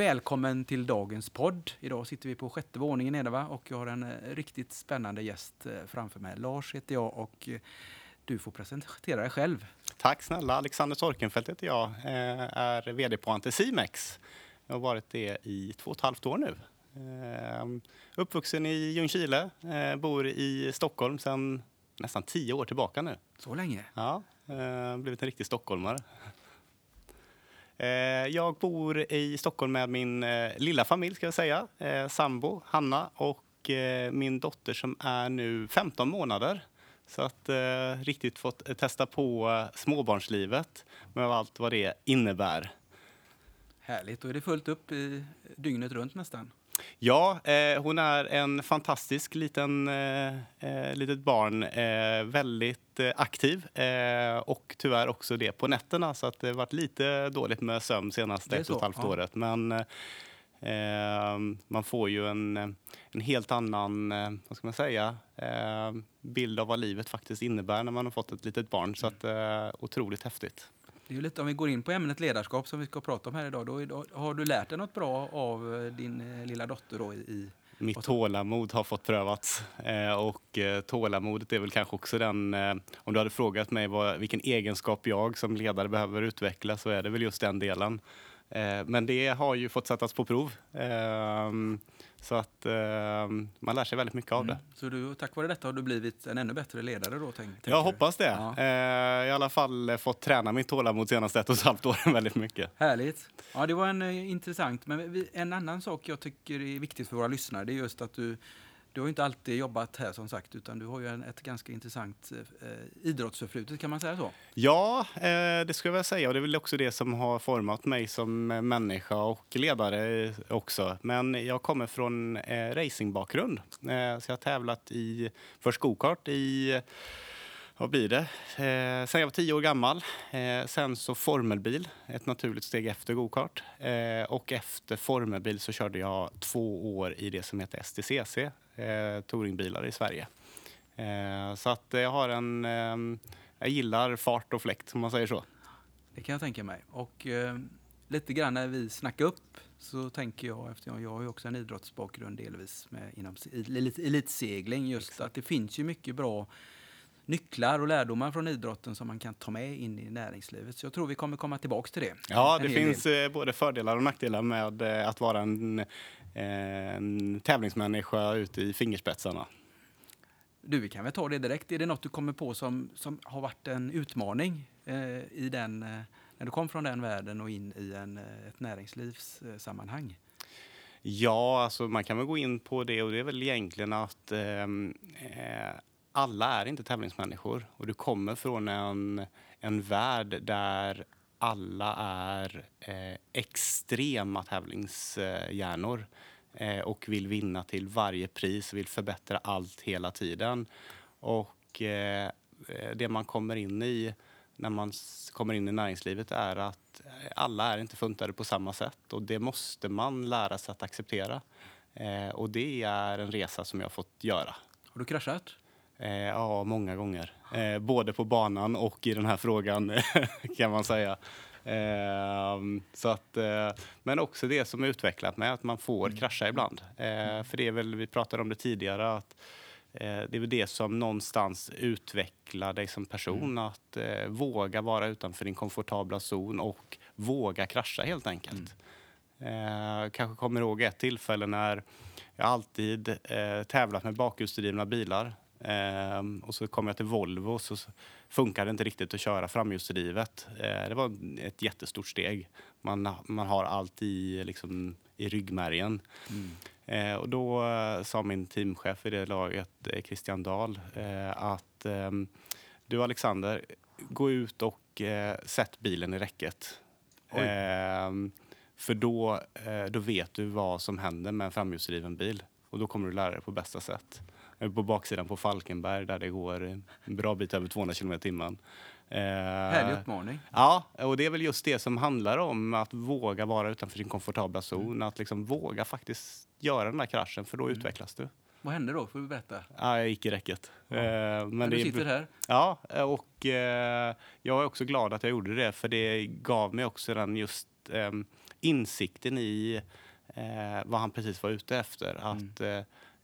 Välkommen till dagens podd. Idag sitter vi på sjätte våningen nere va? och jag har en eh, riktigt spännande gäst eh, framför mig. Lars heter jag och eh, du får presentera dig själv. Tack snälla. Alexander Torkenfeldt heter jag. Är vd på Anticimex. Jag har varit det i två och ett halvt år nu. Uppvuxen i Ljungskile, bor i Stockholm sedan nästan tio år tillbaka nu. Så länge? Ja, blivit en riktig stockholmare. Eh, jag bor i Stockholm med min eh, lilla familj, ska jag säga. Eh, sambo, Hanna, och min dotter som är nu 15 månader. Så att eh, riktigt fått testa på småbarnslivet med allt vad det innebär. Härligt. då är det fullt upp i dygnet runt nästan? Ja, eh, hon är en fantastisk liten eh, eh litet barn. Eh, väldigt eh, aktiv eh, och tyvärr också det på nätterna. Så att det har varit lite dåligt med sömn senaste ett och ett halvt ja. året. Men man får ju en, en helt annan, vad ska man säga, bild av vad livet faktiskt innebär när man har fått ett litet barn. Så att, eh, otroligt häftigt. Det är lite, om vi går in på ämnet ledarskap som vi ska prata om här idag. Då, då har du lärt dig något bra av eh, din eh, lilla dotter då i, mitt tålamod har fått prövats. Eh, och eh, tålamodet är väl kanske också den... Eh, om du hade frågat mig vad, vilken egenskap jag som ledare behöver utveckla så är det väl just den delen. Eh, men det har ju fått sättas på prov. Så att ehm, man lär sig väldigt mycket av det. Mm. Så du, tack vare detta har du blivit en ännu bättre ledare då? Tänk, jag hoppas det. Ja. Eh, I alla fall fått träna mitt tålamod senaste ett och ett halvt åren väldigt mycket. Härligt. Ja, det var en uh, intressant. Men en annan sak jag tycker är viktigt för våra lyssnare, det är just att du du har inte alltid jobbat här som sagt, utan du har ju en, ett ganska intressant eh, eh, idrottsförflutet, kan man säga så? Ja, eh, det skulle jag säga. Och det är väl också det som har format mig som eh, människa och ledare eh, också. Men jag kommer från eh, racingbakgrund. Eh, så jag har tävlat i, först gokart i vad blir det? Eh, sen jag var tio år gammal. Eh, sen så formelbil, ett naturligt steg efter gokart. Eh, och efter formelbil så körde jag två år i det som heter STCC, eh, touringbilar i Sverige. Eh, så att jag har en... Eh, jag gillar fart och fläkt, om man säger så. Det kan jag tänka mig. Och eh, lite grann när vi snackar upp så tänker jag, eftersom jag har ju också en idrottsbakgrund delvis med, inom elitsegling, just Exakt. att det finns ju mycket bra nycklar och lärdomar från idrotten som man kan ta med in i näringslivet. Så jag tror vi kommer komma tillbaka till det. Ja, det finns del. Eh, både fördelar och nackdelar med eh, att vara en, en tävlingsmänniska ute i fingerspetsarna. Du, vi kan väl ta det direkt. Är det något du kommer på som, som har varit en utmaning eh, i den, eh, när du kom från den världen och in i en, ett näringslivssammanhang? Ja, alltså man kan väl gå in på det och det är väl egentligen att eh, alla är inte tävlingsmänniskor och du kommer från en, en värld där alla är eh, extrema tävlingshjärnor eh, och vill vinna till varje pris, vill förbättra allt hela tiden. Och eh, det man kommer in i när man kommer in i näringslivet är att alla är inte funtade på samma sätt och det måste man lära sig att acceptera. Eh, och det är en resa som jag har fått göra. Har du kraschat? Eh, ja, många gånger. Eh, både på banan och i den här frågan kan man säga. Eh, så att, eh, men också det som är utvecklat med att man får mm. krascha ibland. Eh, för det är väl, vi pratade om det tidigare, att eh, det är väl det som någonstans utvecklar dig som person. Mm. Att våga vara utanför din komfortabla zon och våga krascha helt enkelt. Mm. kanske kommer ihåg ett tillfälle när jag alltid tävlat med bakhjulsdrivna bilar. Ehm, och så kom jag till Volvo och så funkade det inte riktigt att köra framhjulsdrivet. Ehm, det var ett jättestort steg. Man, man har allt i, liksom, i ryggmärgen. Mm. Ehm, och då eh, sa min teamchef i det laget, eh, Christian Dahl, eh, att ehm, du Alexander, gå ut och sätt bilen i räcket. Ehm, för då, då vet du vad som händer med en framhjulsdriven bil och då kommer du lära dig på bästa sätt. På baksidan på Falkenberg där det går en bra bit över 200 km i timmen. Eh, Härlig uppmaning. Ja, och det är väl just det som handlar om att våga vara utanför sin komfortabla zon. Mm. Att liksom våga faktiskt göra den där kraschen, för då mm. utvecklas du. Vad hände då? Får du berätta? Ja, jag gick i räcket. Ja. Eh, men, du sitter här? Ja, och eh, jag är också glad att jag gjorde det, för det gav mig också den just insikten i vad han precis var ute efter. Mm. Att eh,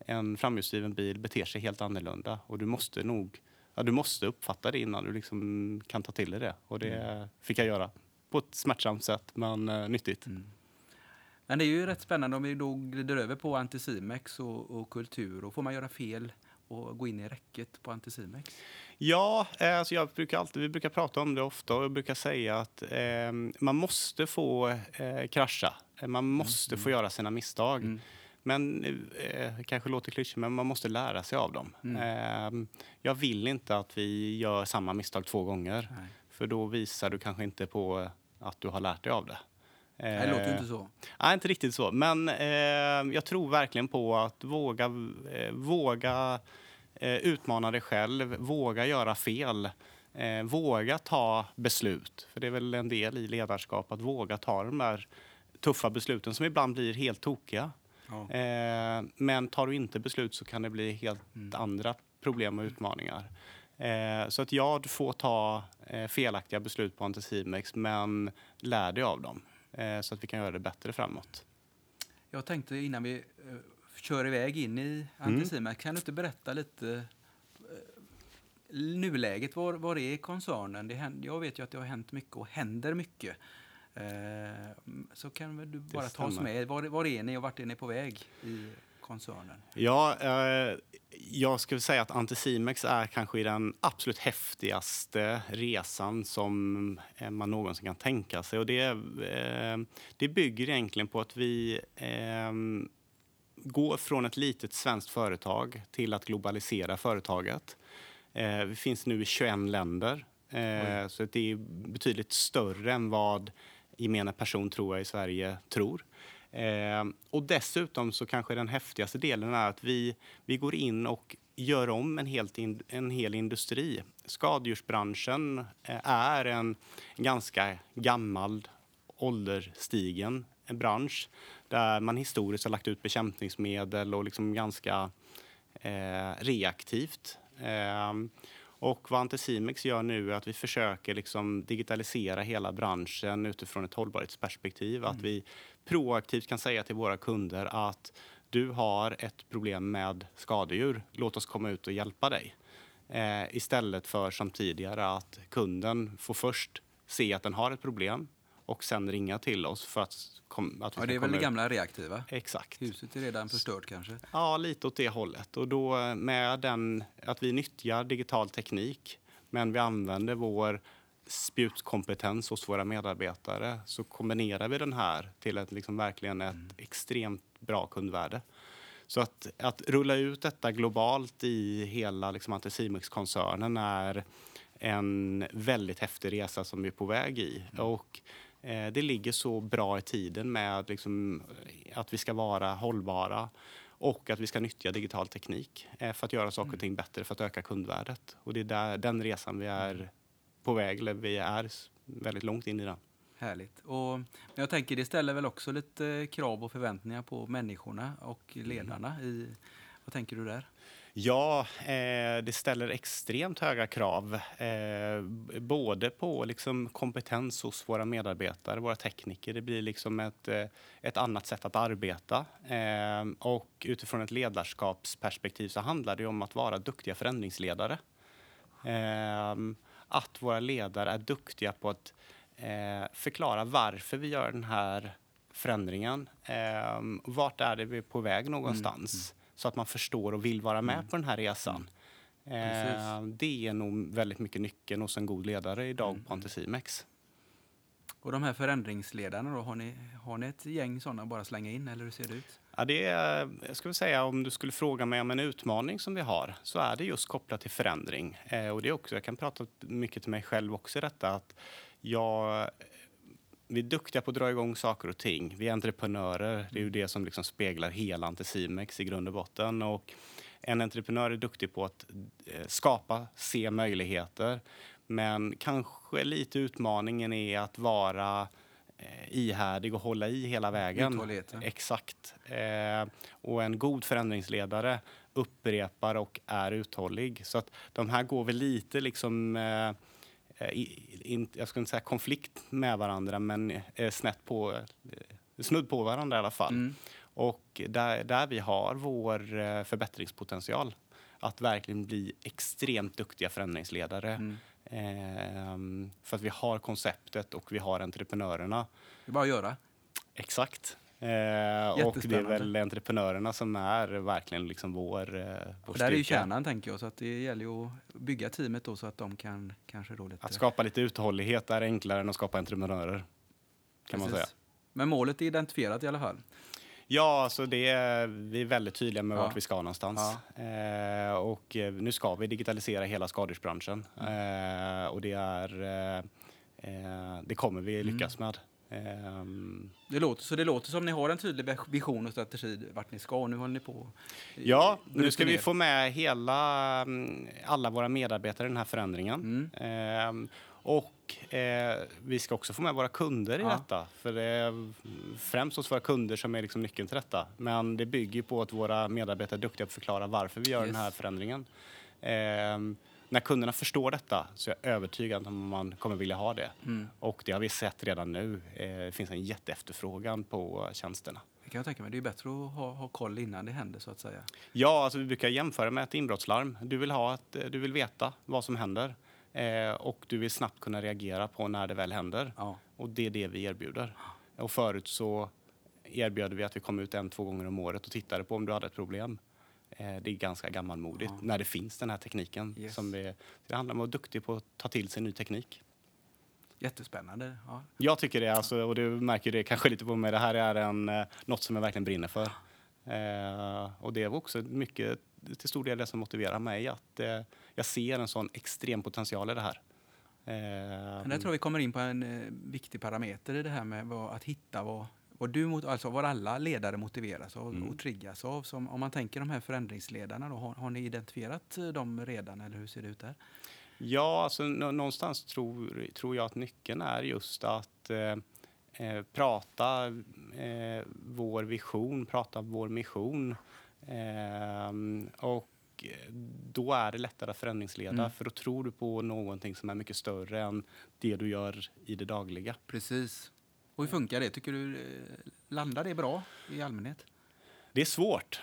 en framhjulsdriven bil beter sig helt annorlunda och du måste nog ja, du måste uppfatta det innan du liksom kan ta till dig det. Och det mm. fick jag göra på ett smärtsamt sätt, men uh, nyttigt. Mm. Men det är ju rätt spännande om vi då glider över på Anticimex och, och kultur. Och får man göra fel och gå in i räcket på Anticimex? Ja, eh, alltså jag brukar alltid, vi brukar prata om det ofta och jag brukar säga att eh, man måste få eh, krascha. Man mm, måste mm. få göra sina misstag. Men eh, kanske låter klyschigt, men man måste lära sig av dem. Mm. Eh, jag vill inte att vi gör samma misstag två gånger. Nej. För då visar du kanske inte på att du har lärt dig av det. Det låter inte så. Nej, inte riktigt så. Men eh, jag tror verkligen på att våga, eh, våga eh, utmana dig själv, våga göra fel. Eh, våga ta beslut. För det är väl en del i ledarskap, att våga ta de där tuffa besluten som ibland blir helt tokiga. Ja. Eh, men tar du inte beslut så kan det bli helt mm. andra problem och utmaningar. Eh, så att ja, du får ta eh, felaktiga beslut på Anticimex, men lär dig av dem eh, så att vi kan göra det bättre framåt. Jag tänkte innan vi eh, kör iväg in i Anticimex, mm. kan du inte berätta lite eh, nuläget? Var, var är koncernen? Det händer, jag vet ju att det har hänt mycket och händer mycket. Eh, så kan väl du bara ta oss med. Var, var är ni och vart är ni på väg i koncernen? Ja, eh, jag skulle säga att Anticimex är kanske den absolut häftigaste resan som eh, man någonsin kan tänka sig. Och det, eh, det bygger egentligen på att vi eh, går från ett litet svenskt företag till att globalisera företaget. Eh, vi finns nu i 21 länder, så det är betydligt större än vad gemene person tror jag i Sverige tror. Eh, och dessutom så kanske den häftigaste delen är att vi, vi går in och gör om en, helt in, en hel industri. Skadedjursbranschen eh, är en ganska gammal, ålderstigen bransch där man historiskt har lagt ut bekämpningsmedel och liksom ganska eh, reaktivt. Eh, och vad Anticimex gör nu är att vi försöker liksom digitalisera hela branschen utifrån ett hållbarhetsperspektiv. Mm. Att vi proaktivt kan säga till våra kunder att du har ett problem med skadedjur. Låt oss komma ut och hjälpa dig. Eh, istället för som tidigare att kunden får först se att den har ett problem och sen ringa till oss för att, kom, att vi ja, Det är väl det gamla reaktiva? Exakt. Huset är redan förstört kanske? Ja, lite åt det hållet. Och då med den, att vi nyttjar digital teknik men vi använder vår spjutkompetens hos våra medarbetare så kombinerar vi den här till ett, liksom verkligen ett mm. extremt bra kundvärde. Så att, att rulla ut detta globalt i hela liksom, Anticimex-koncernen är en väldigt häftig resa som vi är på väg i. Mm. Och Eh, det ligger så bra i tiden med liksom, att vi ska vara hållbara och att vi ska nyttja digital teknik eh, för att göra saker och mm. ting bättre för att öka kundvärdet. Och det är där, den resan vi är på väg, eller vi är väldigt långt in i den. Härligt. Och jag tänker det ställer väl också lite krav och förväntningar på människorna och ledarna. Mm. I, vad tänker du där? Ja, eh, det ställer extremt höga krav. Eh, både på liksom, kompetens hos våra medarbetare, våra tekniker. Det blir liksom ett, eh, ett annat sätt att arbeta. Eh, och utifrån ett ledarskapsperspektiv så handlar det om att vara duktiga förändringsledare. Att våra ledare är duktiga på att förklara varför vi gör den här förändringen. vart är det vi är på väg någonstans? Mm. Mm så att man förstår och vill vara med mm. på den här resan. Eh, det är nog väldigt mycket nyckeln hos en god ledare idag mm. på Anticimex. Och de här förändringsledarna då, har ni, har ni ett gäng sådana bara slänga in eller hur ser det ut? Ja, det är, jag skulle säga om du skulle fråga mig om en utmaning som vi har så är det just kopplat till förändring. Eh, och det är också, jag kan prata mycket till mig själv också i detta att jag vi är duktiga på att dra igång saker och ting. Vi är entreprenörer. Det är ju det som liksom speglar hela Anticimex i grund och botten. Och, en entreprenör är duktig på att eh, skapa, se möjligheter. Men kanske lite utmaningen är att vara eh, ihärdig och hålla i hela vägen. Uthålligheten. Exakt. Eh, och en god förändringsledare upprepar och är uthållig. Så att de här går väl lite liksom in, jag ska inte säga konflikt med varandra, men eh, snett på, eh, snudd på varandra i alla fall. Mm. Och där, där vi har vår eh, förbättringspotential, att verkligen bli extremt duktiga förändringsledare. Mm. Ehm, för att vi har konceptet och vi har entreprenörerna. Det är bara att göra. Exakt. Eh, och det är väl entreprenörerna som är verkligen liksom vår, eh, vår där är ju kärnan tänker jag. Så att det gäller ju att bygga teamet då så att de kan kanske då lite... Att skapa lite uthållighet är enklare än att skapa entreprenörer. Kan man Precis. säga. Men målet är identifierat i alla fall. Ja, alltså det är, vi är väldigt tydliga med Ja. vart vi ska någonstans. Eh, och eh, nu ska vi digitalisera hela skadhusbranschen. Mm. Eh, och det är, eh, eh, det kommer vi Mm. lyckas med. Ehm, Det låter, så det låter som ni har en tydlig vision och strategi vart ni ska. Och nu håller ni på Ja, nu ska vi ner. få med hela, mm, alla våra medarbetare i den här förändringen. Mm. Ehm, och eh, vi ska också få med våra kunder i Ja. detta. För det är främst hos våra kunder som är liksom nyckeln till detta. Men det bygger på att våra medarbetare är duktiga på att förklara varför vi gör Yes. den här förändringen. Ehm, när kunderna förstår detta så är jag övertygad om att man kommer vilja ha det. Mm. Och det har vi sett redan nu. Eh, det finns en jätteefterfrågan på tjänsterna. Det kan jag tänka mig. Det är bättre att ha, ha koll innan det händer så att säga. Ja, alltså vi brukar jämföra med ett inbrottslarm. Du vill, ha ett, du vill veta vad som händer eh, och du vill snabbt kunna reagera på när det väl händer. Ja. Och det är det vi erbjuder. Och förut så erbjöd vi att vi kom ut en, två gånger om året och tittade på om du hade ett problem. Eh, det är ganska gammalmodigt Ja. när det finns den här tekniken. Yes. Som vi, det handlar om att vara duktig på att ta till sig ny teknik. Jättespännande. Ja. Jag tycker det, alltså, och du märker det kanske lite på mig, det här är en, eh, något som jag verkligen brinner för. Eh, och det är också mycket, till stor del det som motiverar mig, att eh, jag ser en sån extrem potential i det här. Eh, Men där tror jag vi kommer in på en eh, viktig parameter i det här med vad, att hitta vad, vad, du, mot- alltså vad alla ledare motiveras av Mm. och triggas av. Som, om man tänker de här förändringsledarna, då, har, har ni identifierat eh, dem redan eller hur ser det ut där? Ja, alltså nå- någonstans tror, tror jag att nyckeln är just att eh, eh, prata eh, vår vision, prata vår mission. Ehm, och då är det lättare att förändringsleda, Mm. för då tror du på någonting som är mycket större än det du gör i det dagliga. Precis. Och hur funkar det? Tycker du eh, landar det bra i allmänhet? Det är svårt.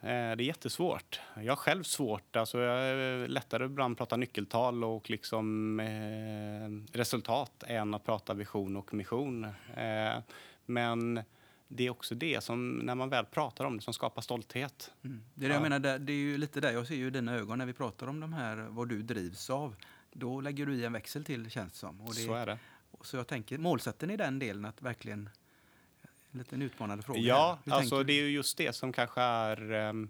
Eh, Det är jättesvårt. Jag har själv svårt. Alltså jag är lättare ibland att prata nyckeltal och liksom, eh, resultat än att prata vision och mission. Eh, men det är också det som, när man väl pratar om det, som skapar stolthet. Mm. Det är det Ja. jag menar, det, är ju lite där jag ser ju i dina ögon när vi pratar om de här, vad du drivs av. Då lägger du i en växel till känns det som. Och det, Så är det. Så jag tänker, målsätten i den delen att verkligen, en liten utmanande fråga. Ja, alltså det är ju just det som kanske är... ehm,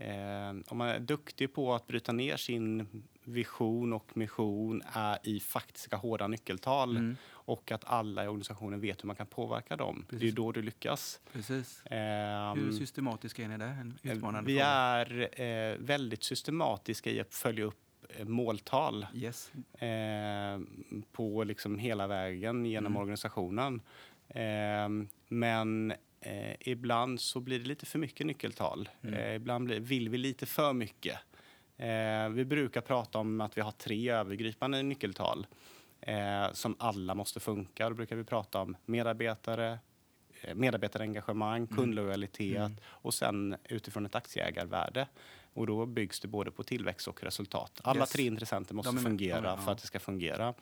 Eh, om man är duktig på att bryta ner sin vision och mission är i faktiska hårda nyckeltal Mm, och att alla i organisationen vet hur man kan påverka dem. Det är Precis. då du lyckas. precis. Ehm, Hur systematiska är ni där? En utmanande vi fråga. är eh, väldigt systematiska i att följa upp eh, måltal Yes. eh, på liksom hela vägen genom Mm. organisationen. Eh, men eh, ibland så blir det lite för mycket nyckeltal. Mm. Eh, ibland blir, vill vi lite för mycket. Eh, vi brukar prata om att vi har tre övergripande nyckeltal eh, som alla måste funka. Då brukar vi prata om medarbetare, medarbetarengagemang, kundlojalitet Mm. och sen utifrån ett aktieägarvärde. Och då byggs det både på tillväxt och resultat. Alla Yes. tre intressenter måste fungera är med, för ja. att det ska fungera.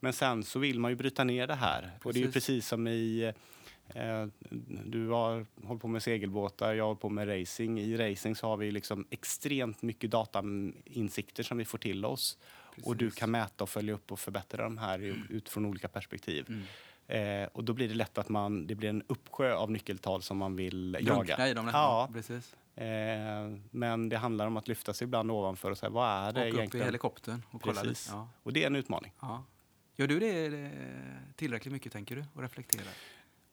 Men sen så vill man ju bryta ner det här. Och det är ju Precis. precis som i eh, du har hållit på med segelbåtar, jag har hållit på med racing. I racing så har vi liksom extremt mycket datainsikter som vi får till oss. Och du Precis. kan mäta och följa upp och förbättra de här i- utifrån olika perspektiv. Mm. Eh, och då blir det lätt att man, det blir en uppsjö av nyckeltal som man vill Drunkna jaga. i dem nästan. Ja. Precis. Eh, men det handlar om att lyfta sig ibland ovanför och säga vad är det Åka upp i egentligen? helikoptern och kolla Precis. lite. Ja. Och det är en utmaning. Ja. Gör du det eh, tillräckligt mycket, tänker du? Och reflekterar?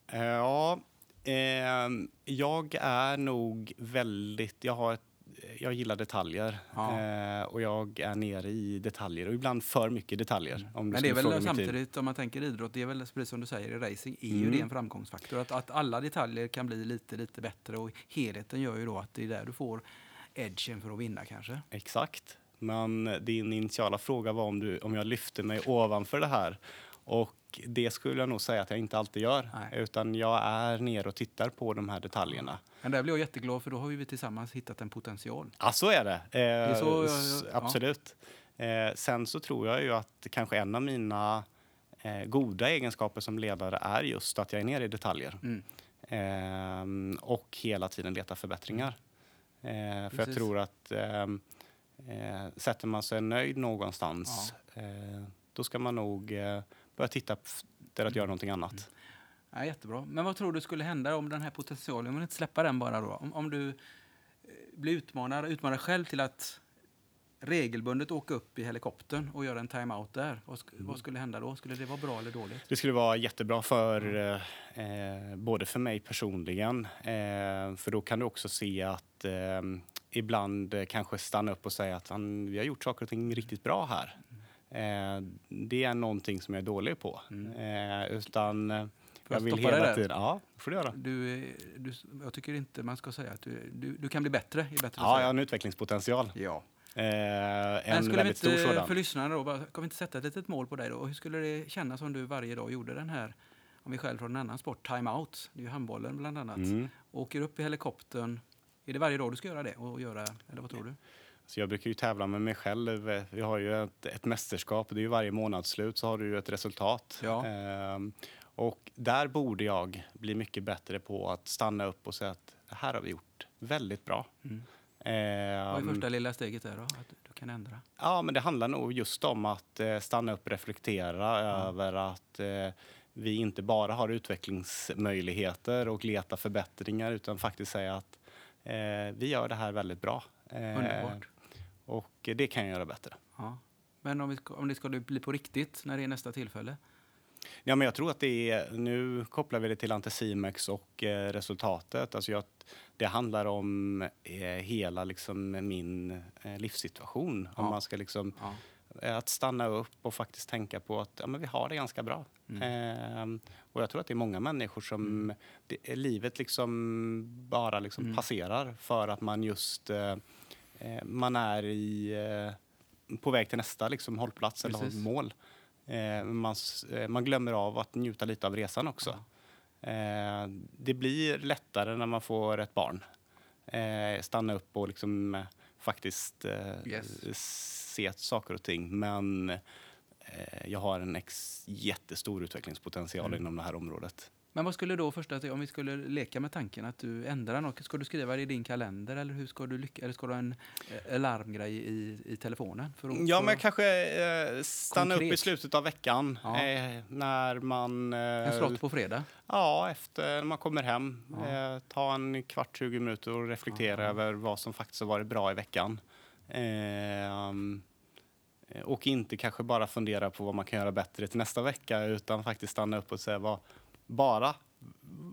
Eh, Ja, ehm, jag är nog väldigt... Jag har ett jag gillar detaljer Ja. eh, och jag är nere i detaljer och ibland för mycket detaljer. Om Mm. Men det är väl samtidigt, om man tänker idrott, det är väl precis som du säger i racing, är ju Mm. det en framgångsfaktor. Att, att alla detaljer kan bli lite, lite bättre och helheten gör ju då att det är där du får edgen för att vinna kanske. Exakt. Men din initiala fråga var om, du, om jag lyfter mig ovanför det här. Och det skulle jag nog säga att jag inte alltid gör. Nej. Utan jag är nere och tittar på de här detaljerna. Men där blir jag jätteglad för då har vi tillsammans hittat en potential. Ja, så är det. Eh, är så, s- ja. Absolut. Eh, sen så tror jag ju att kanske en av mina eh, goda egenskaper som ledare är just att jag är nere i detaljer. Mm. Ehm, och hela tiden letar förbättringar. Eh, för jag tror att ehm, eh, sätter man sig nöjd någonstans eh, då ska man nog börja titta efter att göra någonting annat. Ja, jättebra. Men vad tror du skulle hända om den här potentialen, om man inte släppa den bara då? Om, om du eh, blir utmanad, utmanar dig själv till att regelbundet åka upp i helikoptern och göra en timeout där. Vad, sk- vad skulle hända då? Skulle det vara bra eller dåligt? Det skulle vara jättebra för eh, eh, både för mig personligen, eh, för då kan du också se att eh, ibland eh, kanske stanna upp och säga att han, vi har gjort saker och ting riktigt bra här. Eh, det är någonting som jag är dålig på. Eh, utan eh, jag jag vill hela där? tiden... Ja, det får du göra. Du, du, jag tycker inte man ska säga att du, du, du kan bli bättre. Är bättre Ja, jag har en utvecklingspotential. ja. Eh, Men en skulle väldigt inte, stor sådan. för lyssnarna då, bara, kan vi inte sätta ett litet mål på dig då? Hur skulle det kännas om du varje dag gjorde den här, om vi själv från en annan sport, timeout, det är ju handbollen bland annat, Mm. åker upp i helikoptern. Är det varje dag du ska göra det? Och göra, eller vad tror du? Så jag brukar ju tävla med mig själv. Vi har ju ett, ett mästerskap. Det är ju varje månadsslut så har du ju ett resultat. Ja. Ehm, och där borde jag bli mycket bättre på att stanna upp och säga att det här har vi gjort väldigt bra. Mm. Ehm, Vad är första lilla steget där då? Att du kan ändra? Ja, men det handlar nog just om att eh, stanna upp och reflektera över att eh, vi inte bara har utvecklingsmöjligheter och leta förbättringar utan faktiskt säga att eh, vi gör det här väldigt bra. Eh, Underbart. Och det kan jag göra bättre. Ja. Men om, vi om det ska bli på riktigt, när det är nästa tillfälle? Ja, men jag tror att det är, nu kopplar vi det till Anticimex och eh, resultatet. Alltså jag, det handlar om eh, hela liksom, min eh, livssituation. Om Ja. man ska liksom, Ja. eh, att stanna upp och faktiskt tänka på att ja, men vi har det ganska bra. Mm. Ehm, och jag tror att det är många människor som det, livet liksom bara liksom Mm. passerar för att man just eh, man är i, eh, på väg till nästa liksom, hållplats eller Precis. mål. Eh, man, eh, man glömmer av att njuta lite av resan också. Eh, det blir lättare när man får ett barn. Eh, stanna upp och liksom eh, faktiskt eh, Yes. se saker och ting. Men eh, jag har en ex jättestor utvecklingspotential Mm. inom det här området. Men vad skulle då först, att om vi skulle leka med tanken att du ändrar något, ska du skriva det i din kalender eller hur ska du lycka, eller ska du ha en eh, alarmgrej i, i telefonen? För att, Ja, för men kanske eh, stanna upp i Konkret. slutet av veckan. Ja. Eh, när man... en Eh, slott på fredag? Ja, efter när man kommer hem. Ja. Eh, ta en kvart, 20 minuter och reflektera Ja. över vad som faktiskt har varit bra i veckan. Eh, och inte kanske bara fundera på vad man kan göra bättre till nästa vecka utan faktiskt stanna upp och säga vad, bara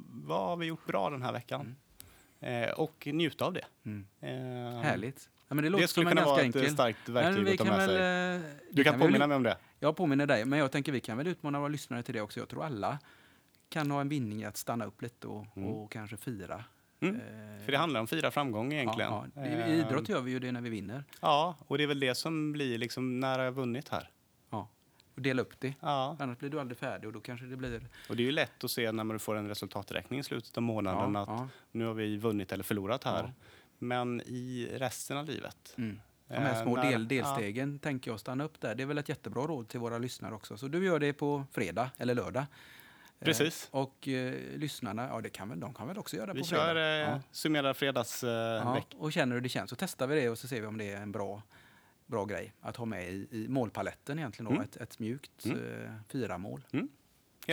vad har vi gjort bra den här veckan? Eh, och njuta av det. Mm. Eh, Härligt. Ja, men det låter Det skulle som kunna vara enkel... ett starkt verktyg att ta kan med väl, sig. eh, Du kan väl- påminna mig om det. Jag påminner dig, men jag tänker vi kan väl utmana våra lyssnare till det också. Jag tror alla kan ha en vinning i att stanna upp lite och, Mm. och kanske fira. Mm. Eh, För det handlar om fira framgång egentligen. Ja, ja. I, Eh, idrott gör vi ju det när vi vinner. Ja, och det är väl det som blir liksom när jag har vunnit här. Och dela upp det. Ja, Annars blir du aldrig färdig och då kanske det blir... och det är ju lätt att se när man får en resultaträkning i slutet av månaden Ja, att ja. nu har vi vunnit eller förlorat här. Ja. Men i resten av livet. Mm. De här eh, små när- del, delstegen tänker jag stanna upp där. Det är väl ett jättebra råd till våra lyssnare också. Så du gör det på fredag eller lördag. Eh, Precis. och eh, lyssnarna, ja det kan väl, de kan väl också göra Vi på kör fredag. eh, Ja. summerad fredagsvecka. Eh, Ja, och känner hur det känns så testar vi det och så ser vi om det är en bra, bra grej att ha med i, i målpaletten egentligen. Då, Mm. ett, ett mjukt Mm. eh, fyramål. Rätt.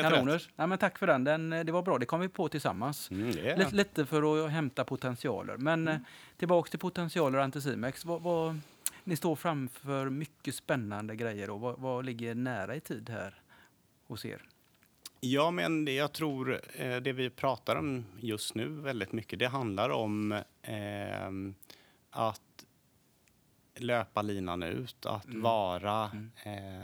Kanoners! Nej, men tack för den. den, eh, det var bra, det kom vi på tillsammans. Mm, är. Lite, för att hämta potentialer. Men Mm. eh, tillbaks till potentialer och Anticimex. Vad, vad, ni står framför mycket spännande grejer. Då. Vad, vad ligger nära i tid här hos er? Ja, men jag tror eh, det vi pratar om just nu väldigt mycket, det handlar om ehm, att löpa linan ut, att Mm. vara Mm.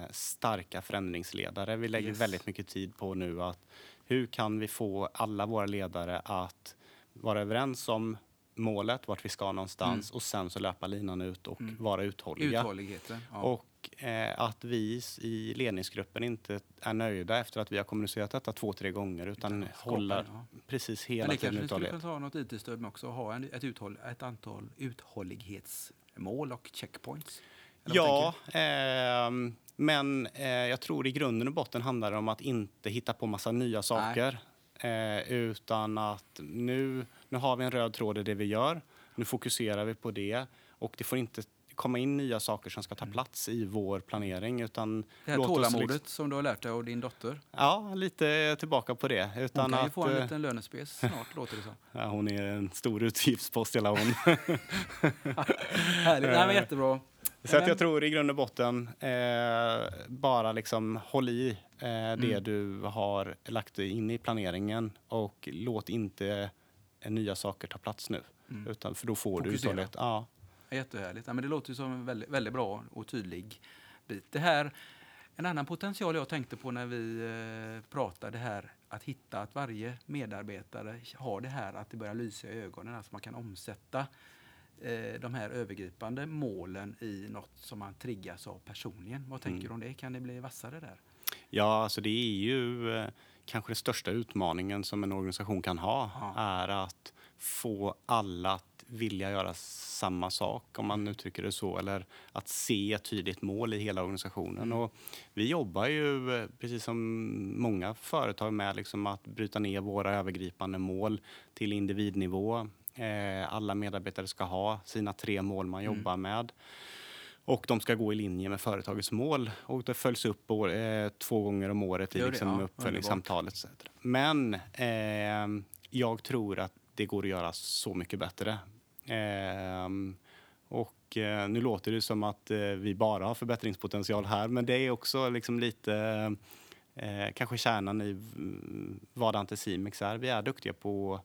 eh, starka förändringsledare. Vi lägger Yes. väldigt mycket tid på nu att hur kan vi få alla våra ledare att vara överens om målet, vart vi ska någonstans och sen så löpa linan ut och Mm. vara uthålliga. Ja. Och eh, att vi i ledningsgruppen inte är nöjda efter att vi har kommunicerat detta två, tre gånger utan skapa- håller ja. precis Men hela det tiden kanske ni skulle uthållighet. kunna ta något IT-stöd med också och ha en, ett, uthåll, ett antal uthållighetsmål och checkpoints? Ja, ehm, men eh, jag tror i grunden och botten handlar det om att inte hitta på massa nya saker. Eh, utan att nu, nu har vi en röd tråd i det vi gör. Nu fokuserar vi på det. Och det får inte komma in nya saker som ska ta plats i vår planering. Utan Mm. Det här tålamodet liksom- som du har lärt dig av din dotter. Ja, lite tillbaka på det. Hon Utan kan ju att, få en eh, liten lönespes snart, låter det som. ja, hon är en stor utgiftspost hela hon. Härligt. Nej, men jättebra. Så att jag tror i grund och botten, eh, bara liksom håll i eh, det Mm. du har lagt in i planeringen och låt inte eh, nya saker ta plats nu. Mm. Utan, för då får du Fokusera. uthållighet. Ja. Jättehärligt. Ja, men det låter som en väldigt, väldigt bra och tydlig bit. Det här, en annan potential jag tänkte på när vi eh, pratade här, att hitta att varje medarbetare har det här att det börjar lysa i ögonen, alltså man kan omsätta eh, de här övergripande målen i något som man triggas av personligen. Vad tänker Mm. du om det? Kan det bli vassare där? ja, alltså det är ju eh, kanske den största utmaningen som en organisation kan ha. Ja. Är att få alla vilja göra samma sak, om man uttrycker det så. Eller att se ett tydligt mål i hela organisationen. Mm. Och vi jobbar ju, precis som många företag, med liksom att bryta ner våra övergripande mål till individnivå. Eh, alla medarbetare ska ha sina tre mål man Mm. jobbar med. Och de ska gå i linje med företagets mål. Och det följs upp år, eh, två gånger om året i det? liksom Ja, uppföljningssamtalet. etc. Men eh, jag tror att det går att göra så mycket bättre. Ehm, och eh, nu låter det som att eh, vi bara har förbättringspotential här, men det är också liksom lite eh, kanske kärnan i v- vad Anticimex är. Vi är duktiga på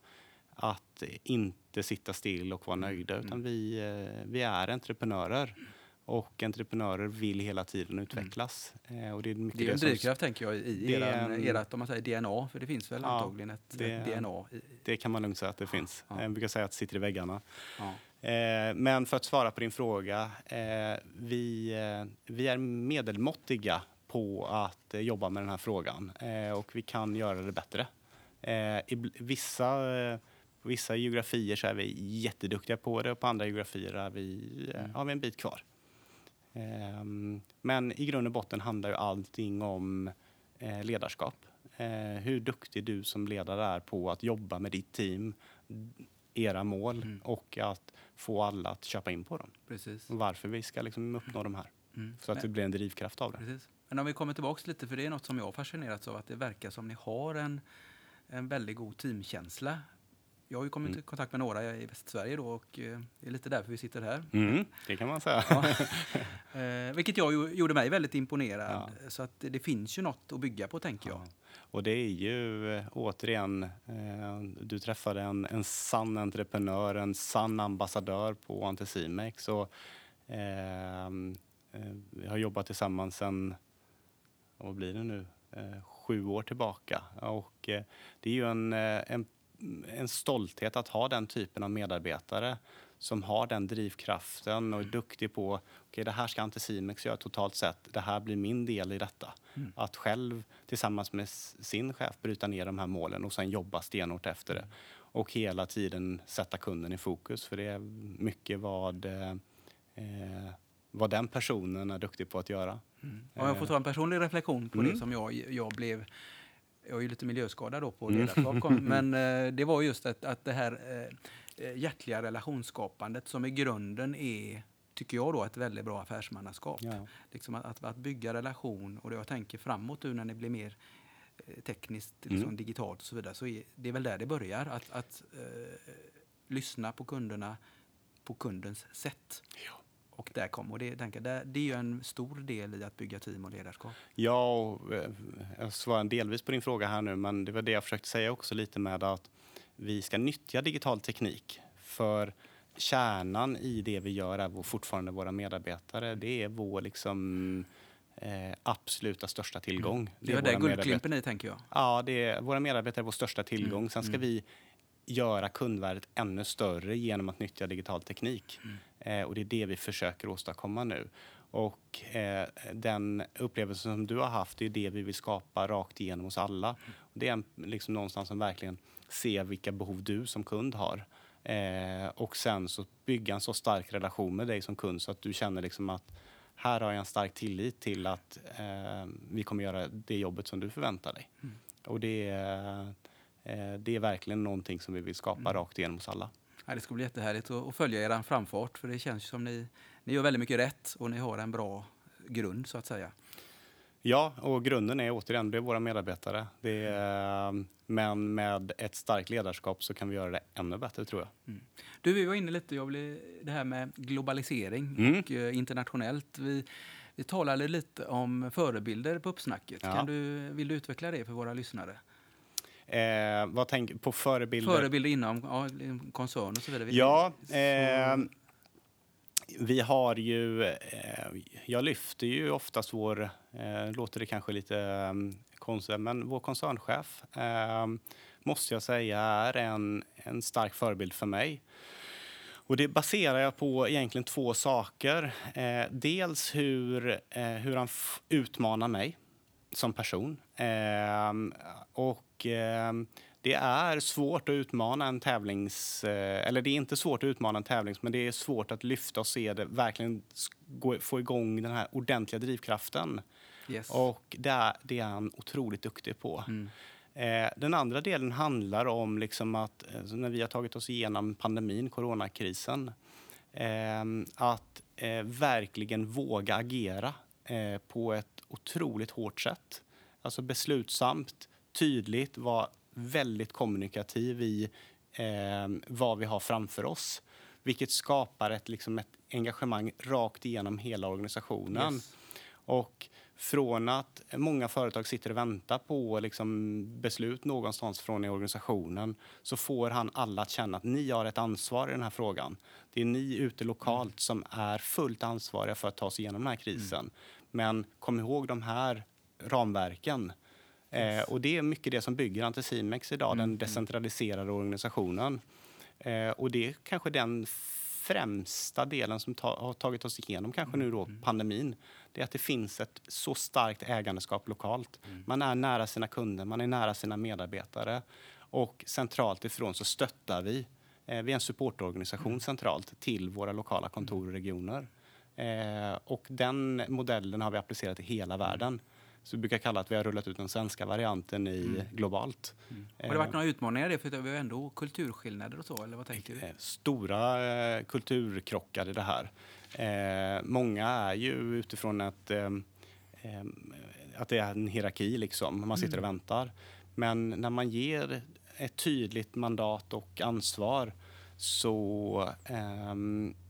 att inte sitta still och vara nöjda, utan vi, vi är entreprenörer. Och entreprenörer vill hela tiden utvecklas. Eh, och det är mycket Det är en som- drivkraft tänker jag i eran, ert, om man säger DNA, för det finns väl Ja, antagligen ett, det- ett DNA. I, Det kan man lugnt säga att det finns. ja. Jag brukar säga att det sitter i väggarna. ja. Eh, men för att svara på din fråga. Eh, vi, eh, vi är medelmåttiga på att eh, jobba med den här frågan eh, och vi kan göra det bättre. I vissa, på vissa geografier så är vi jätteduktiga på det och på andra geografier är vi, eh, har vi en bit kvar. Ehm, men i grund och botten handlar ju allting om eh, ledarskap. Eh, hur duktig du som ledare är på att jobba med ditt team, era mål Mm. och att få alla att köpa in på dem. Precis. Och varför vi ska liksom uppnå de här. Mm. Så att det blir en drivkraft av det. Precis. Men om vi kommer tillbaks lite, för det är något som jag har fascinerats av, att det verkar som ni har en, en väldigt god teamkänsla. Jag har ju kommit Mm. i kontakt med några i Västsverige då och eh, det är lite därför vi sitter här. Mm, det kan man säga. Ja. eh, vilket jag gjorde mig väldigt imponerad. Ja. Så att det, finns ju något att bygga på tänker jag. Ja. Och det är ju eh, återigen, eh, du träffade en, en sann entreprenör, en sann ambassadör på Anticimex. Och, eh, eh, vi har jobbat tillsammans sedan, vad blir det nu, eh, sju år tillbaka. Och eh, det är ju en, eh, en, en stolthet att ha den typen av medarbetare som har den drivkraften och är duktig på okej, det här ska Anticimex göra totalt sett. Det här blir min del i detta. Mm. Att själv tillsammans med sin chef bryta ner de här målen och sen jobba stenhårt efter det. Och hela tiden sätta kunden i fokus. För det är mycket vad, eh, eh, vad den personen är duktig på att göra. Mm. Om jag får ta en personlig reflektion på det Mm. som jag, jag blev jag är ju lite miljöskadad då på Mm. ledarskap, men eh, det var just att, att det här eh, eh, hjärtliga relationsskapandet som i grunden är, tycker jag då, ett väldigt bra affärsmannaskap. Ja. Liksom att, att, att bygga relation och det jag tänker framåt nu när det blir mer eh, tekniskt, liksom Mm. digitalt och så vidare, så är det är väl där det börjar. Att, att eh, lyssna på kunderna på kundens sätt. Och där kom, och det, tänker, det, det är ju en stor del i att bygga team och ledarskap. Ja, och, eh, jag svarar delvis på din fråga här nu, men det var det jag försökte säga också lite med att vi ska nyttja digital teknik för kärnan i det vi gör är fortfarande våra medarbetare. Det är vår liksom, eh, absoluta största tillgång. Mm. Det är, det är guldklimpen i, tänker jag. Ja, det är, våra medarbetare är vår största tillgång. Mm. Sen ska mm. vi göra kundvärdet ännu större genom att nyttja digital teknik. Mm. Eh, och det är det vi försöker åstadkomma nu. Och eh, den upplevelsen som du har haft, det är det vi vill skapa rakt igenom hos alla. Mm. Det är liksom någonstans som verkligen ser vilka behov du som kund har. Eh, och sen så bygga en så stark relation med dig som kund så att du känner liksom att här har jag en stark tillit till att eh, vi kommer göra det jobbet som du förväntar dig. Mm. Och det är, det är verkligen någonting som vi vill skapa mm. rakt igenom hos alla. Ja, det ska bli jättehärligt att följa er framfart för det känns som ni, ni gör väldigt mycket rätt och ni har en bra grund så att säga. Ja, och grunden är återigen det är våra medarbetare. Det är, men med ett starkt ledarskap så kan vi göra det ännu bättre tror jag. Mm. Du, vi var inne lite, vill, det här med globalisering mm. och uh, internationellt. Vi, vi talade lite om förebilder på uppsnacket. Ja. Kan du, vill du utveckla det för våra lyssnare? Eh, vad tänker på förebilder? Förebilder inom ja, koncern och så vidare. Ja, eh, vi har ju, eh, jag lyfter ju oftast vår, eh, låter det kanske lite eh, konstigt, men vår koncernchef eh, måste jag säga är en, en stark förebild för mig. Och det baserar jag på egentligen två saker. Dels hur, hur han utmanar mig som person. Eh, och det är svårt att utmana en tävlings... Eh, eller det är inte svårt att utmana en tävlings, men det är svårt att lyfta och se det, verkligen få igång den här ordentliga drivkraften. Yes. Och det är, det är han otroligt duktig på. Mm. Eh, den andra delen handlar om liksom att eh, när vi har tagit oss igenom pandemin, coronakrisen, att verkligen våga agera på ett otroligt hårt sätt. Alltså beslutsamt, tydligt, vara väldigt kommunikativ i eh, vad vi har framför oss. Vilket skapar ett, liksom ett engagemang rakt igenom hela organisationen. Yes. Och från att många företag sitter och väntar på liksom, beslut någonstans från i organisationen så får han alla att känna att ni har ett ansvar i den här frågan. Det är ni ute lokalt mm. som är fullt ansvariga för att ta sig igenom den här krisen. Mm. Men kom ihåg de här ramverken Eh, och det är mycket det som bygger Anticimex idag, mm. den decentraliserade organisationen. Eh, och det är kanske den främsta delen som ta, har tagit oss igenom kanske nu då mm. pandemin. Det är att det finns ett så starkt ägandeskap lokalt. Mm. Man är nära sina kunder, man är nära sina medarbetare. Och centralt ifrån så stöttar vi. Eh, vi är en supportorganisation mm. centralt till våra lokala kontor och regioner. Eh, och den modellen har vi applicerat i hela världen. Så vi brukar kalla att vi har rullat ut den svenska varianten i mm. globalt. Mm. Har det varit några utmaningar i det? För vi har ändå kulturskillnader och så, eller vad tänker du? Eh, stora eh, kulturkrockar i det här. Eh, många är ju utifrån att, eh, eh, att det är en hierarki, liksom. man sitter och mm. väntar. Men när man ger ett tydligt mandat och ansvar så, eh,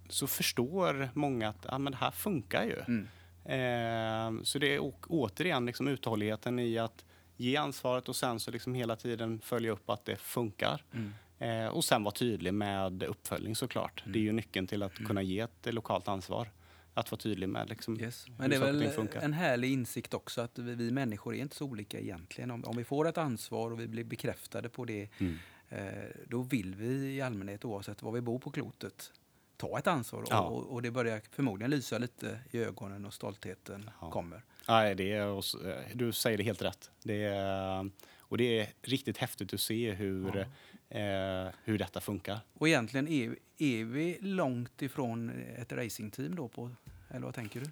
så förstår många att ah, men det här funkar ju. Mm. Eh, så det är återigen liksom uthålligheten i att ge ansvaret och sen så liksom hela tiden följa upp att det funkar. Mm. Eh, och sen vara tydlig med uppföljning såklart. Mm. Det är ju nyckeln till att mm. kunna ge ett lokalt ansvar. Att vara tydlig med liksom yes. Men det är väl en härlig insikt också att vi, vi, människor är inte så olika egentligen. Om, om vi får ett ansvar och vi blir bekräftade på det, mm. eh, då vill vi i allmänhet oavsett var vi bor på klotet ta ett ansvar ja. och, och, det börjar förmodligen lysa lite i ögonen och stoltheten ja. kommer. Nej, det är, eh, du säger det helt rätt. Det är, och det är riktigt häftigt att se hur, ja. eh, hur detta funkar. Och egentligen är, är vi långt ifrån ett racingteam då? På, eller vad tänker du?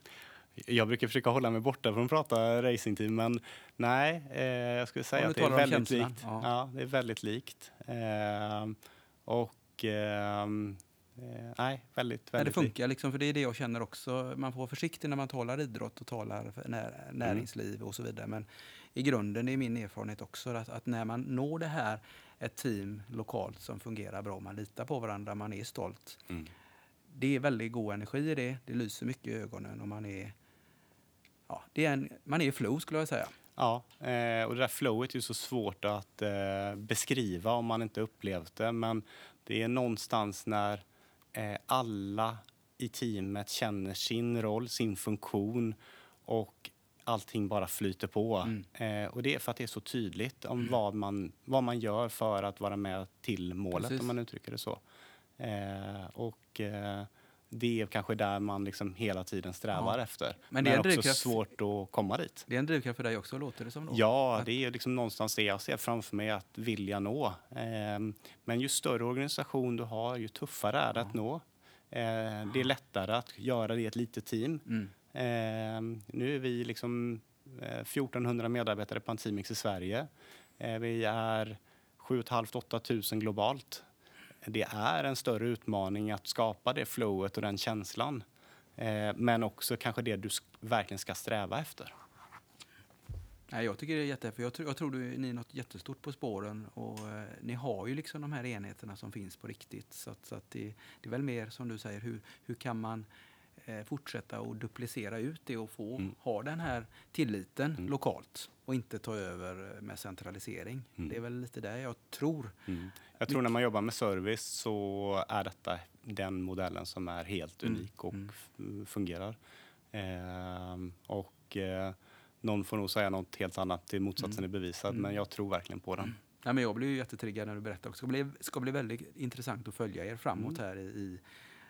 Jag brukar försöka hålla mig borta från att prata racingteam, men nej, eh, jag skulle säga att det är väldigt likt. Ja. ja. det är väldigt likt. Eh, och eh, nej, väldigt, väldigt nej, Det funkar liksom, för det är det jag känner också. Man får vara försiktig när man talar idrott och talar när, näringsliv mm. och så vidare. Men i grunden är min erfarenhet också att, att, när man når det här, ett team lokalt som fungerar bra, man litar på varandra, man är stolt. Mm. Det är väldigt god energi i det, det lyser mycket i ögonen och man är, ja, det är en, man är i flow skulle jag säga. Ja, eh, och det där flowet är ju så svårt att eh, beskriva om man inte upplevt det. Men det är någonstans när alla i teamet känner sin roll, sin funktion och allting bara flyter på. Mm. Eh, och det är för att det är så tydligt om vad, man, vad man gör för att vara med till målet, Precis. om man uttrycker det så. Eh, och eh, det är kanske där man liksom hela tiden strävar Ja. efter. Men Men det är är en också drivkraft. svårt att komma dit. Det är en drivkraft för dig också, låter det som. Då. Ja, Att- det är liksom någonstans det jag ser framför mig att vilja nå. Ehm, men ju större organisation du har, ju tuffare är det att nå. Eh, det är lättare att göra det i ett litet team. Mm. Ehm, nu är vi liksom eh, 1400 medarbetare på Antimix i Sverige. Eh, vi är 7 500-8 000 globalt. Det är en större utmaning att skapa det flowet och den känslan. Eh, men också kanske det du verkligen ska sträva efter. Nej, jag tycker det är jättehäftigt. Jag, tror- jag tror du, ni är något jättestort på spåren och eh, ni har ju liksom de här enheterna som finns på riktigt. Så, att, så att det, det är väl mer som du säger, hur, hur kan man fortsätta och duplicera ut det och få Mm. ha den här tilliten Mm. lokalt och inte ta över med centralisering. Mm. Det är väl lite där jag tror. Mm. Jag tror när man jobbar med service så är detta den modellen som är helt Mm. unik och Mm. fungerar. Ehm, och eh, någon får nog säga något helt annat till motsatsen är bevisad, men jag tror verkligen på den. Nej, men jag blir ju jättetriggad när du berättar. Det ska bli, ska bli väldigt intressant att följa er framåt här i, i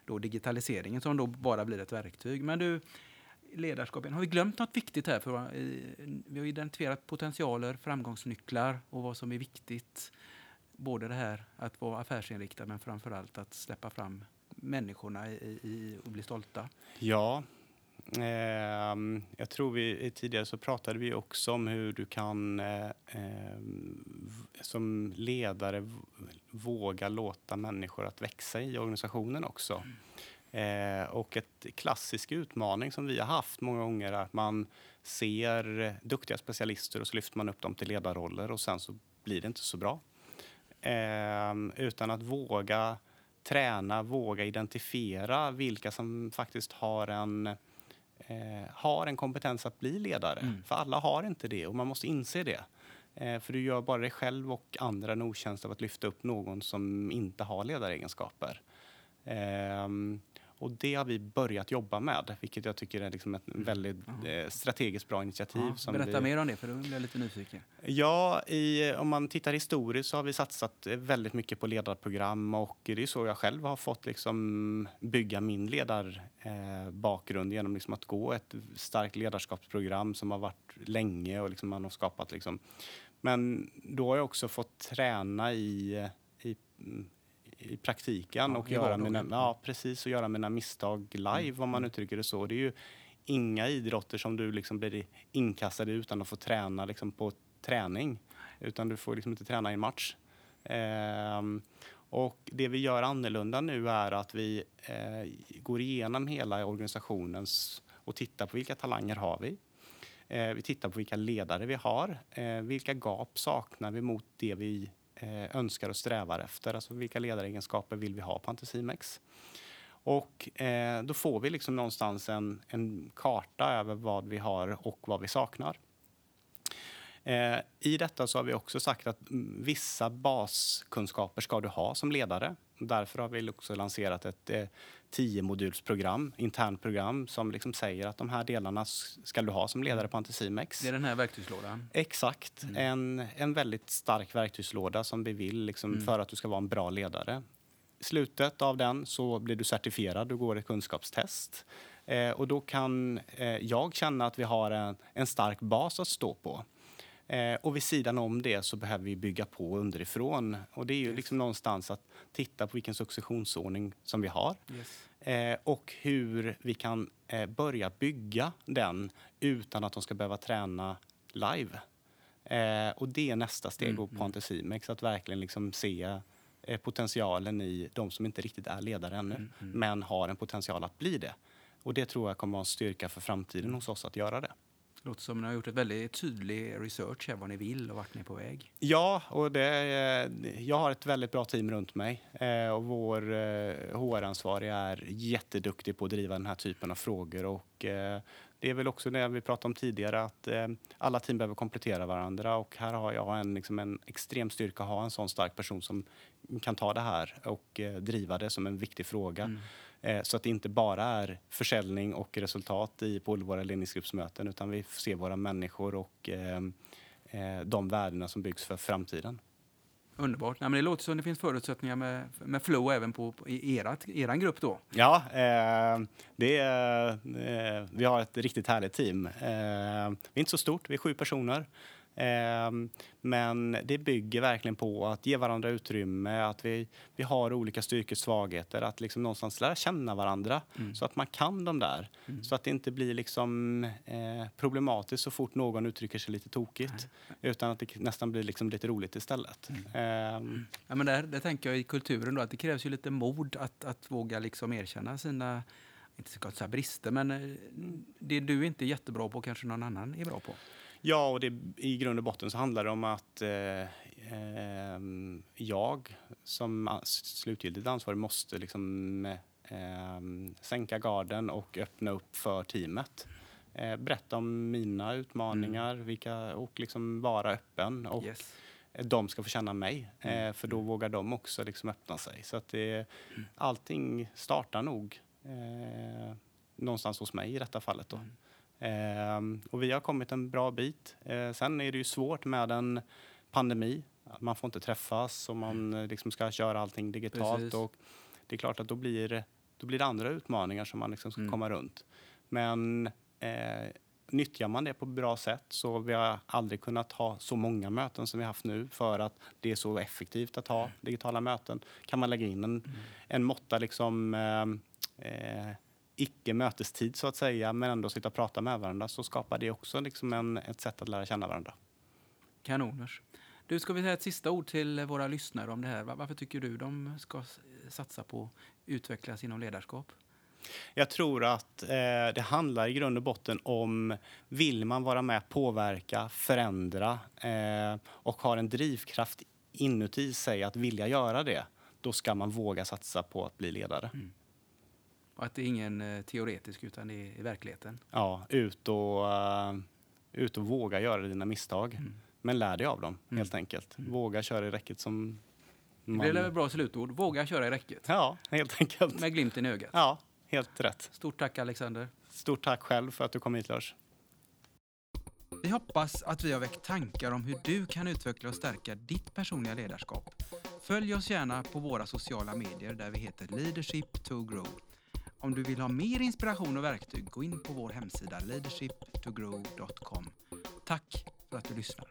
då digitaliseringen som då bara blir ett verktyg. Men du, ledarskapen, har vi glömt något viktigt här? För, eh, vi har identifierat potentialer, framgångsnycklar och vad som är viktigt. Både det här att vara affärsinriktad men framför allt att släppa fram människorna i, i, och bli stolta. Ja, jag tror vi tidigare så pratade vi också om hur du kan eh, ehm, som ledare våga låta människor att växa i organisationen också. Eh, och ett klassisk utmaning som vi har haft många gånger är att man ser duktiga specialister och så lyfter man upp dem till ledarroller och sen så blir det inte så bra. Ehm, utan att våga träna, våga identifiera vilka som faktiskt har en, eh, har en kompetens att bli ledare. Mm. För alla har inte det och man måste inse det. Eh, för du gör bara dig själv och andra en otjänst av att lyfta upp någon som inte har ledaregenskaper. Ehm, och det har vi börjat jobba med, vilket jag tycker är liksom ett väldigt Ja. eh, strategiskt bra initiativ. Ja, som berätta vi, mer om det, för då blir jag lite nyfiken. Ja, i, om man tittar historiskt så har vi satsat eh, väldigt mycket på ledarprogram och det är så jag själv har fått liksom bygga min ledarbakgrund eh, genom liksom att gå ett starkt ledarskapsprogram som har varit länge och liksom man har skapat liksom. Men då har jag också fått träna i, i, i praktiken Ja, och göra mina, ja, precis, och göra mina misstag live om man Mm. uttrycker det så. Det är ju inga idrotter som du liksom blir inkastad i utan att få träna liksom på träning. Utan du får liksom inte träna i en match. Ehm, och det vi gör annorlunda nu är att vi eh, går igenom hela organisationens och tittar på vilka talanger har vi. Eh, vi tittar på vilka ledare vi har. Eh, vilka gap saknar vi mot det vi eh, önskar och strävar efter? Alltså vilka ledaregenskaper vill vi ha på Anticimex? Och eh, då får vi liksom någonstans en, en karta över vad vi har och vad vi saknar. Eh, I detta så har vi också sagt att mm, vissa baskunskaper ska du ha som ledare. Därför har vi också lanserat ett eh, tio-modulsprogram, internt program, som liksom säger att de här delarna ska du ha som ledare på Anticimex. Det är den här verktygslådan. Exakt. Mm. En, en väldigt stark verktygslåda som vi vill liksom, Mm. för att du ska vara en bra ledare. I slutet av den så blir du certifierad, du går ett kunskapstest. Eh, och då kan eh, jag känna att vi har en, en stark bas att stå på. Eh, och vid sidan om det så behöver vi bygga på underifrån. Och det är ju Yes. liksom någonstans att titta på vilken successionsordning som vi har. Yes. Eh, och hur vi kan eh, börja bygga den utan att de ska behöva träna live. Eh, och det är nästa steg Mm, på mm. Anticimex, att verkligen liksom se eh, potentialen i de som inte riktigt är ledare ännu, Mm, mm. men har en potential att bli det. Och det tror jag kommer vara en styrka för framtiden hos oss att göra det. Låter som ni har gjort ett väldigt tydlig research här vad ni vill och vart ni är på väg. Ja, och det, eh, jag har ett väldigt bra team runt mig. Eh, och vår eh, HR-ansvarig är jätteduktig på att driva den här typen av frågor. Och, det är väl också det vi pratade om tidigare att alla team behöver komplettera varandra och här har jag en, liksom en extrem styrka att ha en sån stark person som kan ta det här och driva det som en viktig fråga. Mm. Eh, så att det inte bara är försäljning och resultat i, på våra ledningsgruppsmöten utan vi ser våra människor och eh, eh, de värdena som byggs för framtiden. Underbart. Nej, men det låter som det finns förutsättningar med, med flow även på, på i erat, eran grupp då. Ja, eh, det eh, vi har ett riktigt härligt team. Eh, vi är inte så stort, vi är sju personer. Ehm, men det bygger verkligen på att ge varandra utrymme, att vi, vi har olika styrkor och svagheter, att liksom någonstans lära känna varandra mm. så att man kan de där. Mm. Så att det inte blir liksom, eh, problematiskt så fort någon uttrycker sig lite tokigt. Nej. Utan att det nästan blir liksom lite roligt istället. Mm. Eh, ja, men där, där tänker jag i kulturen då, att det krävs ju lite mod att, att våga liksom erkänna sina inte så gott brister, men eh, det du inte är jättebra på kanske någon annan är bra på. Ja, och det, i grund och botten så handlar det om att eh, eh, jag som slutgiltigt ansvarig måste liksom, eh, sänka garden och öppna upp för teamet. Eh, berätta om mina utmaningar mm. vilka, och liksom vara öppen. Och yes. De ska få känna mig, mm. Eh, för då vågar de också liksom öppna sig. Så att det, mm. allting startar nog eh, någonstans hos mig i detta fallet. Då. Mm. Eh, och vi har kommit en bra bit. Eh, sen är det ju svårt med en pandemi. Man får inte träffas och man mm. liksom ska köra allting digitalt. Och det är klart att då blir, då blir det andra utmaningar som man liksom ska mm. komma runt. Men eh, nyttjar man det på ett bra sätt så vi har aldrig kunnat ha så många möten som vi haft nu för att det är så effektivt att ha digitala möten. Kan man lägga in en, mm. en måtta liksom eh, eh icke mötestid så att säga, men ändå sitta och prata med varandra så skapar det också liksom en, ett sätt att lära känna varandra. Kanoners. Du, ska vi säga ett sista ord till våra lyssnare om det här? Varför tycker du de ska satsa på att utvecklas inom ledarskap? Jag tror att eh, det handlar i grund och botten om vill man vara med, påverka, förändra eh, och har en drivkraft inuti sig att vilja göra det, då ska man våga satsa på att bli ledare. Mm. Och att det är ingen eh, teoretisk utan det är i verkligheten. Ja, ut och, uh, ut och våga göra dina misstag. Mm. Men lär dig av dem mm. helt enkelt. Mm. Våga köra i räcket som man... Det blir ett bra slutord. Våga köra i räcket. Ja, helt enkelt. Med glimten i ögat. Ja, helt rätt. Stort tack Alexander. Stort tack själv för att du kom hit Lars. Vi hoppas att vi har väckt tankar om hur du kan utveckla och stärka ditt personliga ledarskap. Följ oss gärna på våra sociala medier där vi heter Leadership to Grow. Om du vill ha mer inspiration och verktyg, gå in på vår hemsida leadershiptogrow.com. Tack för att du lyssnar.